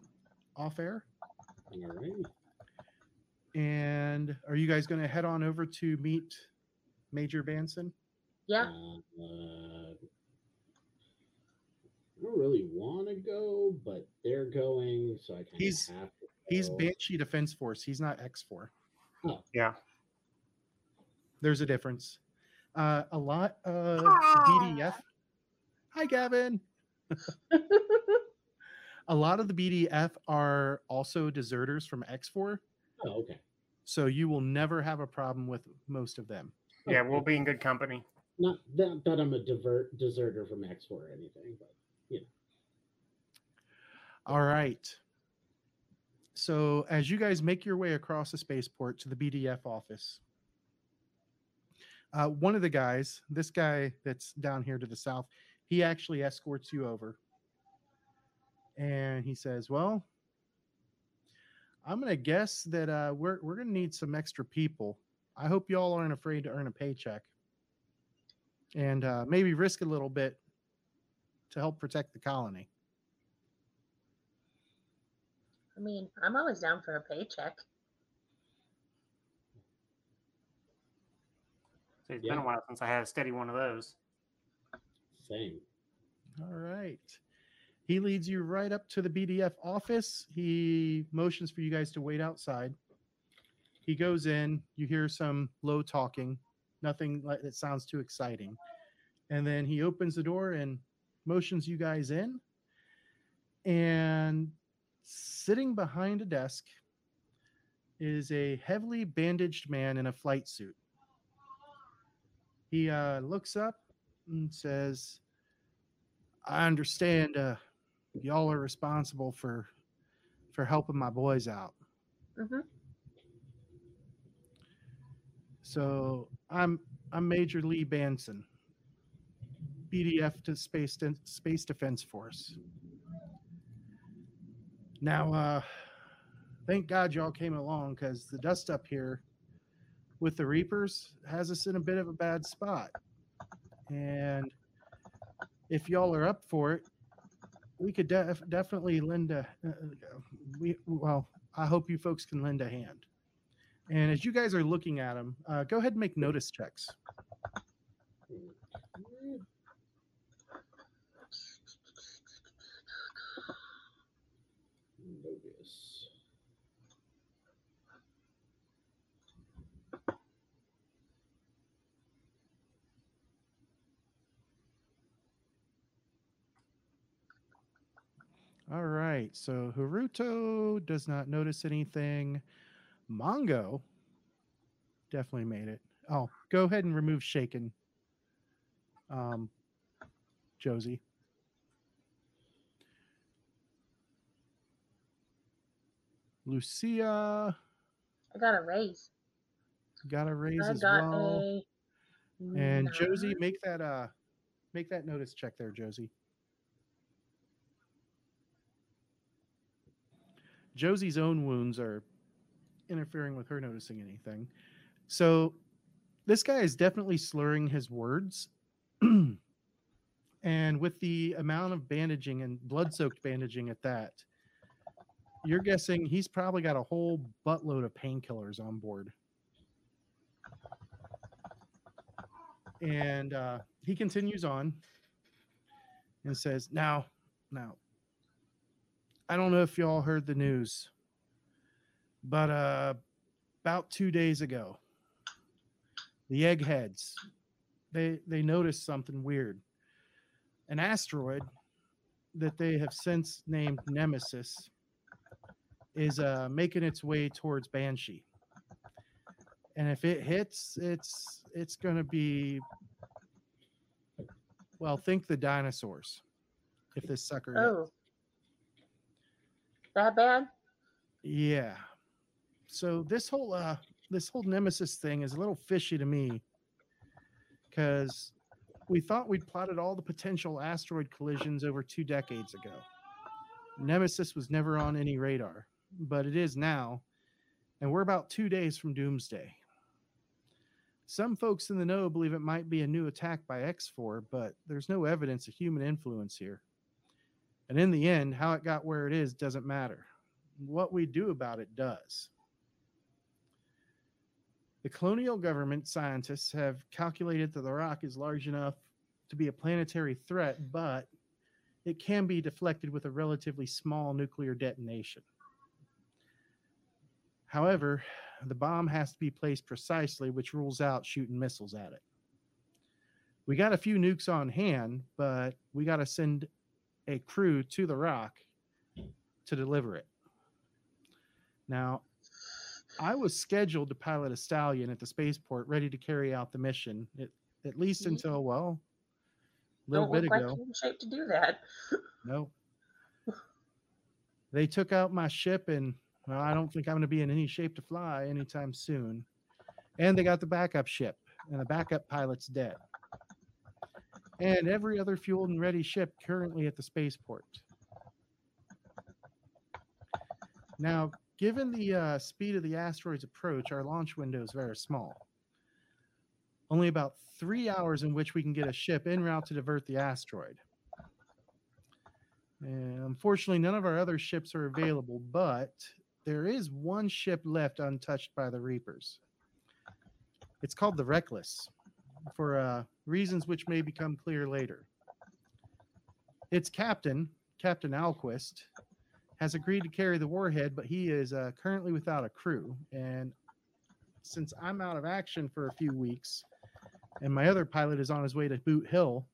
off air. All right. And are you guys going to head on over to meet Major Banson? Yeah. Uh, I don't really want to go, but they're going, so I kind of He's- have to. He's go. Banshee Defense Force. He's not X4. Yeah. There's a difference. Uh, a lot of Ah. BDF. Hi, Gavin. (laughs) A lot of the BDF are also deserters from X4. Oh, okay. So you will never have a problem with most of them. Yeah, we'll be in good company. Not that, that I'm a divert deserter from X4 or anything, but you know. All right. So as you guys make your way across the spaceport to the BDF office, uh, one of the guys, this guy that's down here to the south, he actually escorts you over. And he says, Well, I'm going to guess that uh, we're, we're going to need some extra people. I hope y'all aren't afraid to earn a paycheck and uh, maybe risk a little bit to help protect the colony. I mean, I'm always down for a paycheck. So It's Yeah. been a while since I had a steady one of those. same. All right. He leads you right up to the BDF office. He motions for you guys to wait outside. He goes in. You hear some low talking, nothing like that sounds too exciting. And then he opens the door and motions you guys in. And sitting behind a desk is a heavily bandaged man in a flight suit. He uh, looks up and says, I understand uh, y'all are responsible for for helping my boys out. hmm So I'm I'm Major Lee Banson, BDF to Space De- Space Defense Force. Now, uh, thank God y'all came along because the dust up here with the Reapers has us in a bit of a bad spot. And if y'all are up for it, we could def- definitely lend a. Uh, uh, we well, I hope you folks can lend a hand. And as you guys are looking at them, uh, go ahead and make notice checks. All right. So Haruto does not notice anything. Mongo definitely made it. Oh, go ahead and remove Shaken. Um, Josie. Lucia I got a raise. got a raise I as got well. a. And Josie, make that uh make that notice check there, Josie. Josie's own wounds are interfering with her noticing anything. So this guy is definitely slurring his words. (clears throat) and with the amount of bandaging and blood soaked bandaging at that, you're guessing he's probably got a whole buttload of painkillers on board. and uh, he continues on and says, "Now, now, I don't know if y'all heard the news, but uh, about two days ago, the eggheads, they they noticed something weird. An asteroid that they have since named Nemesis is uh, making its way towards Banshee. And if it hits, it's it's gonna be well, think the dinosaurs. If this sucker hits. That bad? Yeah. So this whole uh this whole nemesis thing is a little fishy to me because we thought we'd plotted all the potential asteroid collisions over two decades ago. Nemesis was never on any radar, but it is now, and we're about two days from doomsday. Some folks in the know believe it might be a new attack by X4, but there's no evidence of human influence here. And in the end, how it got where it is doesn't matter what we do about it does. The colonial government scientists have calculated that the rock is large enough to be a planetary threat, but it can be deflected with a relatively small nuclear detonation. However, the bomb has to be placed precisely, which rules out shooting missiles at it. We got a few nukes on hand, but we got to send a crew to the rock to deliver it. Now, I was scheduled to pilot a stallion at the spaceport, ready to carry out the mission, at, at least Mhm. until well, a little Don't bit like ago. shape to do that. (laughs) No. They took out my ship, and well, I don't think I'm going to be in any shape to fly anytime soon. And they got the backup ship, and the backup pilot's dead. And every other fueled and ready ship currently at the spaceport. Now, given the uh, speed of the asteroid's approach, our launch window is very small. Only about three hours in which we can get a ship en route to divert the asteroid. And unfortunately, none of our other ships are available, but there is one ship left untouched by the Reapers. It's called the Reckless, for uh, reasons which may become clear later. Its captain, Captain Alquist, has agreed to carry the warhead, but he is uh, currently without a crew. And since I'm out of action for a few weeks, and my other pilot is on his way to Boot Hill,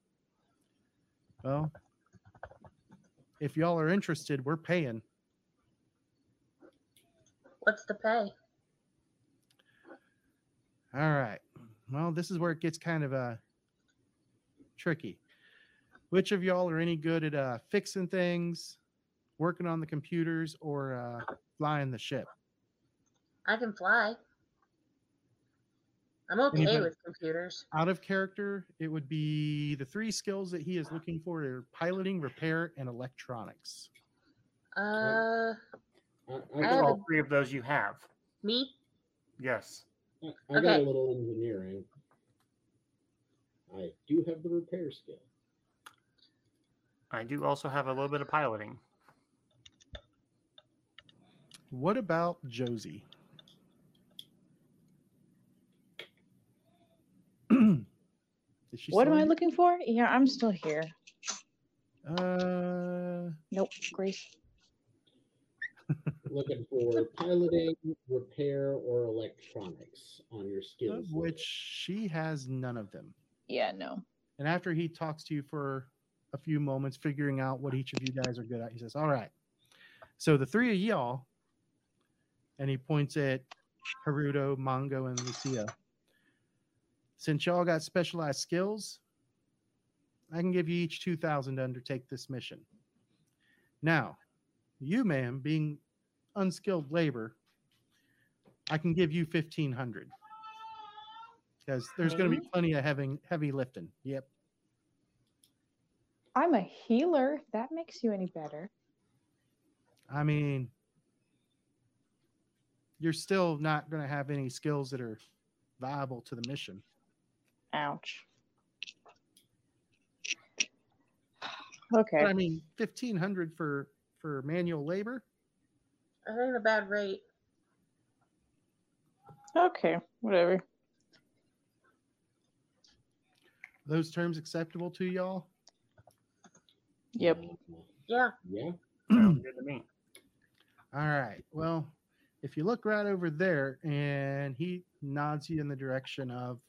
well, if y'all are interested, we're paying. What's the pay? All right. Well, this is where it gets kind of uh tricky. Which of y'all are any good at uh fixing things, working on the computers, or uh flying the ship? I can fly. I'm okay Anybody- with computers. Out of character, it would be the three skills that he is looking for are piloting, repair, and electronics. Uh, a- All three of those you have. me? Yes. I, I got a little engineering. I do have the repair skill. I do also have a little bit of piloting. What about Josie? (clears throat) Did she What am still I looking for? Yeah, I'm still here. Uh, Nope, Grace. Looking for piloting, repair, or electronics on your skills. of which she has none of them. Yeah, no. And after he talks to you for a few moments, figuring out what each of you guys are good at, he says, All right. So the three of y'all, and he points at Haruto, Mongo, and Lucia. Since y'all got specialized skills, I can give you each 2,000 to undertake this mission. Now, you, ma'am, being unskilled labor, I can give you 1,500 because there's going to be plenty of heavy, heavy lifting. Yep. I'm a healer. if That makes you any better. I mean, you're still not going to have any skills that are viable to the mission. Ouch. But Okay. I mean, fifteen hundred for for manual labor. I ain't a bad rate. Okay. Whatever. Those terms acceptable to y'all? Yep. Yeah. yeah. (clears throat) Sounds good to me. All right. Well, if you look right over there, and he nods you in the direction of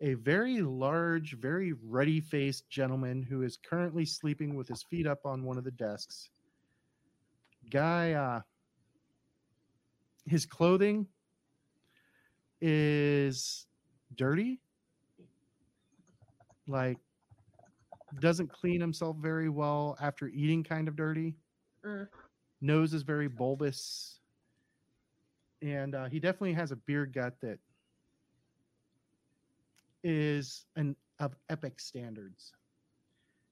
a very large, very ruddy faced gentleman who is currently sleeping with his feet up on one of the desks. Guy, uh, his clothing is dirty, like, doesn't clean himself very well after eating, kind of dirty. Mm. Nose is very bulbous. And uh, he definitely has a beer gut that is an of epic standards.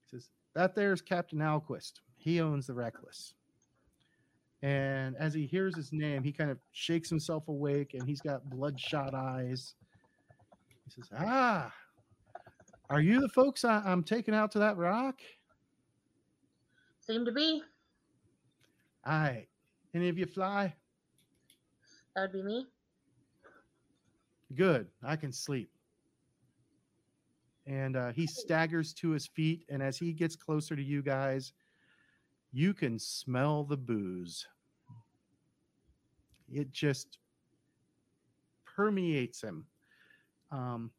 He says, That there's Captain Alquist. He owns the Reckless. And as he hears his name, he kind of shakes himself awake and he's got bloodshot eyes. He says, Ah, are you the folks I, I'm taking out to that rock? Seem to be. All right. Any of you fly? That would be me. Good. I can sleep. And uh, he staggers to his feet. And as he gets closer to you guys, you can smell the booze. It just permeates him. Um,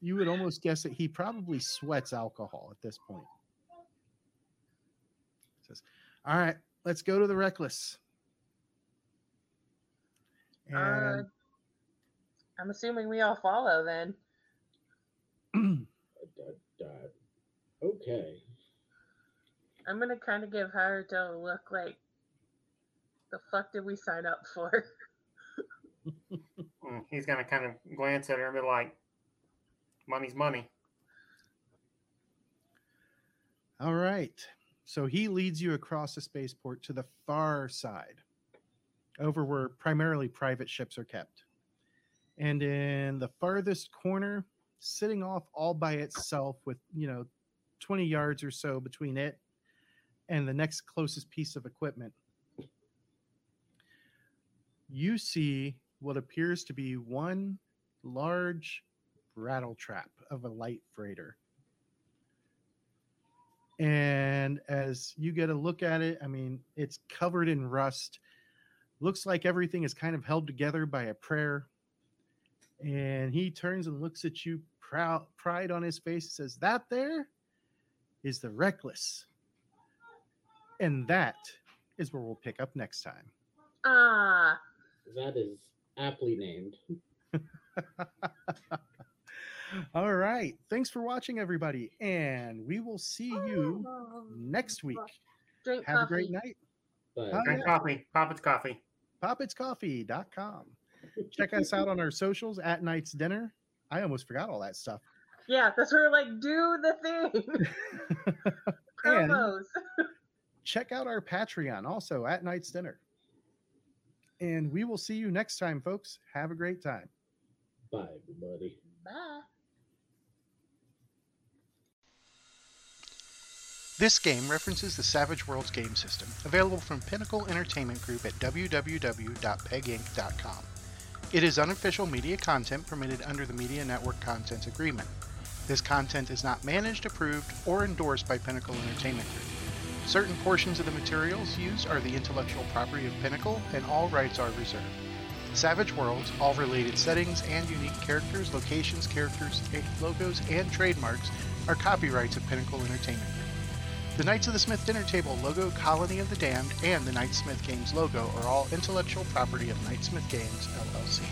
you would almost guess that he probably sweats alcohol at this point. Says, All right, let's go to the reckless. Uh, I'm assuming we all follow then. (clears throat) Okay. I'm gonna kind of give Haruto a look like, the fuck did we sign up for? (laughs) Mm, He's gonna kind of glance at her and be like, "Money's money." All right. So he leads you across the spaceport to the far side, over where primarily private ships are kept. And in the farthest corner, sitting off all by itself with, you know, 20 yards or so between it and the next closest piece of equipment, you see what appears to be one large rattle trap of a light freighter. And as you get a look at it, I mean, it's covered in rust. Looks like everything is kind of held together by a prayer. And he turns and looks at you, proud, pride on his face, says, That there is the reckless. And that is where we'll pick up next time. Ah, That is aptly named. (laughs) All right. Thanks for watching, everybody. And we will see you next week. drink Have coffee. a great night. But Oh, Drink yeah. coffee. Poppets coffee. poppetscoffee.com. Check us out on our socials at Knight's Dinner. I almost forgot all that stuff. Yeah, that's where like do the thing. (laughs) (laughs) And- Promos. Check out our Patreon also at Knight's Dinner. And we will see you next time, folks. Have a great time. bye, everybody. Bye. This game references the Savage Worlds game system, available from Pinnacle Entertainment Group at www.peginc.com. It is unofficial media content permitted under the Media Network Content Agreement. This content is not managed, approved, or endorsed by Pinnacle Entertainment Group. Certain portions of the materials used are the intellectual property of Pinnacle, and all rights are reserved. Savage Worlds, all related settings and unique characters, locations, characters, eh, logos, and trademarks are copyrights of Pinnacle Entertainment The Knights of the Smith Dinner Table logo, Colony of the Damned, and the Knight Smith Games logo are all intellectual property of Knight Smith Games, LLC.